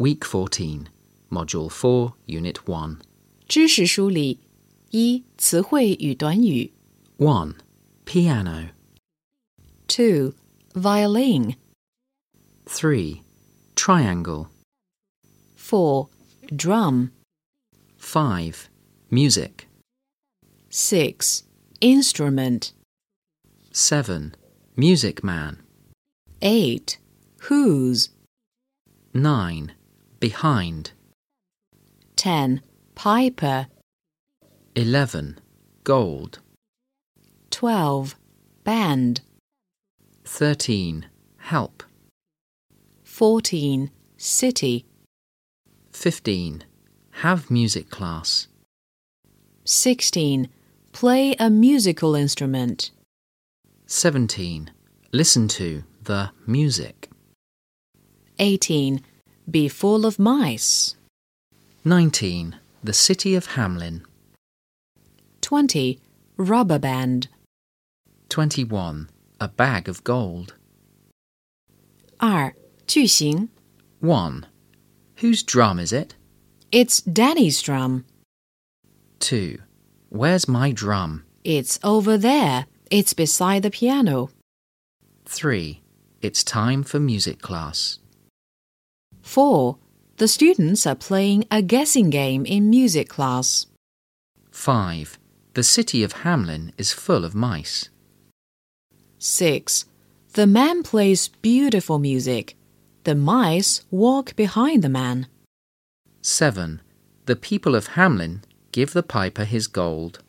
Week 14, Module 4, Unit 1. 知识梳理一词汇与短语 1. Piano. two violin 3. Triangle. four drum 5. Music. six instrument 7. Music man. eight whose 9. Behind. ten piper 11. Gold. twelve band 13. Help. fourteen city 15. Have music class. sixteen play a musical instrument 17. Listen to the music. 18. Be full of mice. 19. The city of Hamelin. 20. Rubber band. 21. A bag of gold. 2. 句型 1. Whose drum is it? It's Daddy's drum. 2. Where's my drum? It's over there. It's beside the piano. 3. It's time for music class. 4. The students are playing a guessing game in music class. 5. The city of Hamelin is full of mice. 6. The man plays beautiful music. The mice walk behind the man. 7. The people of Hamelin give the piper his gold.